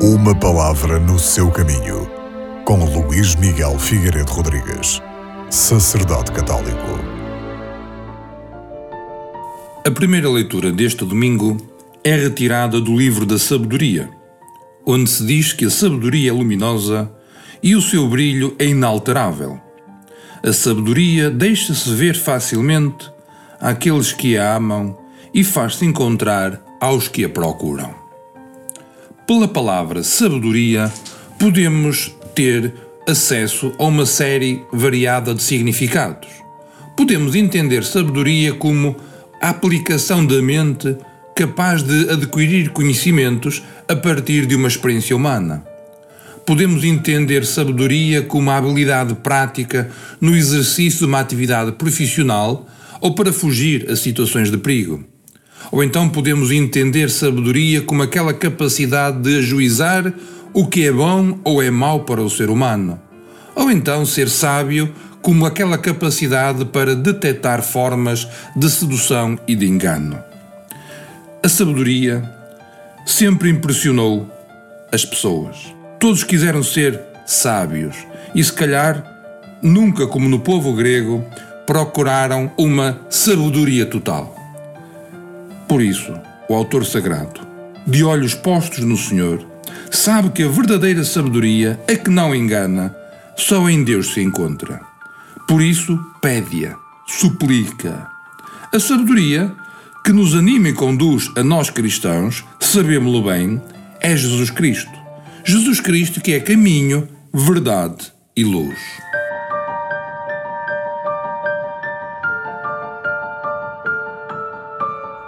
Uma palavra no seu caminho, com Luís Miguel Figueiredo Rodrigues, sacerdote católico. A primeira leitura deste domingo é retirada do livro da Sabedoria, onde se diz que a sabedoria é luminosa e o seu brilho é inalterável. A sabedoria deixa-se ver facilmente àqueles que a amam e faz-se encontrar aos que a procuram. Pela palavra sabedoria, podemos ter acesso a uma série variada de significados. Podemos entender sabedoria como a aplicação da mente capaz de adquirir conhecimentos a partir de uma experiência humana. Podemos entender sabedoria como a habilidade prática no exercício de uma atividade profissional ou para fugir a situações de perigo. Ou então podemos entender sabedoria como aquela capacidade de ajuizar o que é bom ou é mau para o ser humano. Ou então ser sábio como aquela capacidade para detectar formas de sedução e de engano. A sabedoria sempre impressionou as pessoas. Todos quiseram ser sábios e, se calhar, nunca como no povo grego, procuraram uma sabedoria total. Por isso, o autor sagrado, de olhos postos no Senhor, sabe que a verdadeira sabedoria, a que não engana, só em Deus se encontra. Por isso, pede-a, suplica. A sabedoria que nos anima e conduz a nós cristãos, sabemos-lo bem, é Jesus Cristo. Jesus Cristo que é caminho, verdade e luz.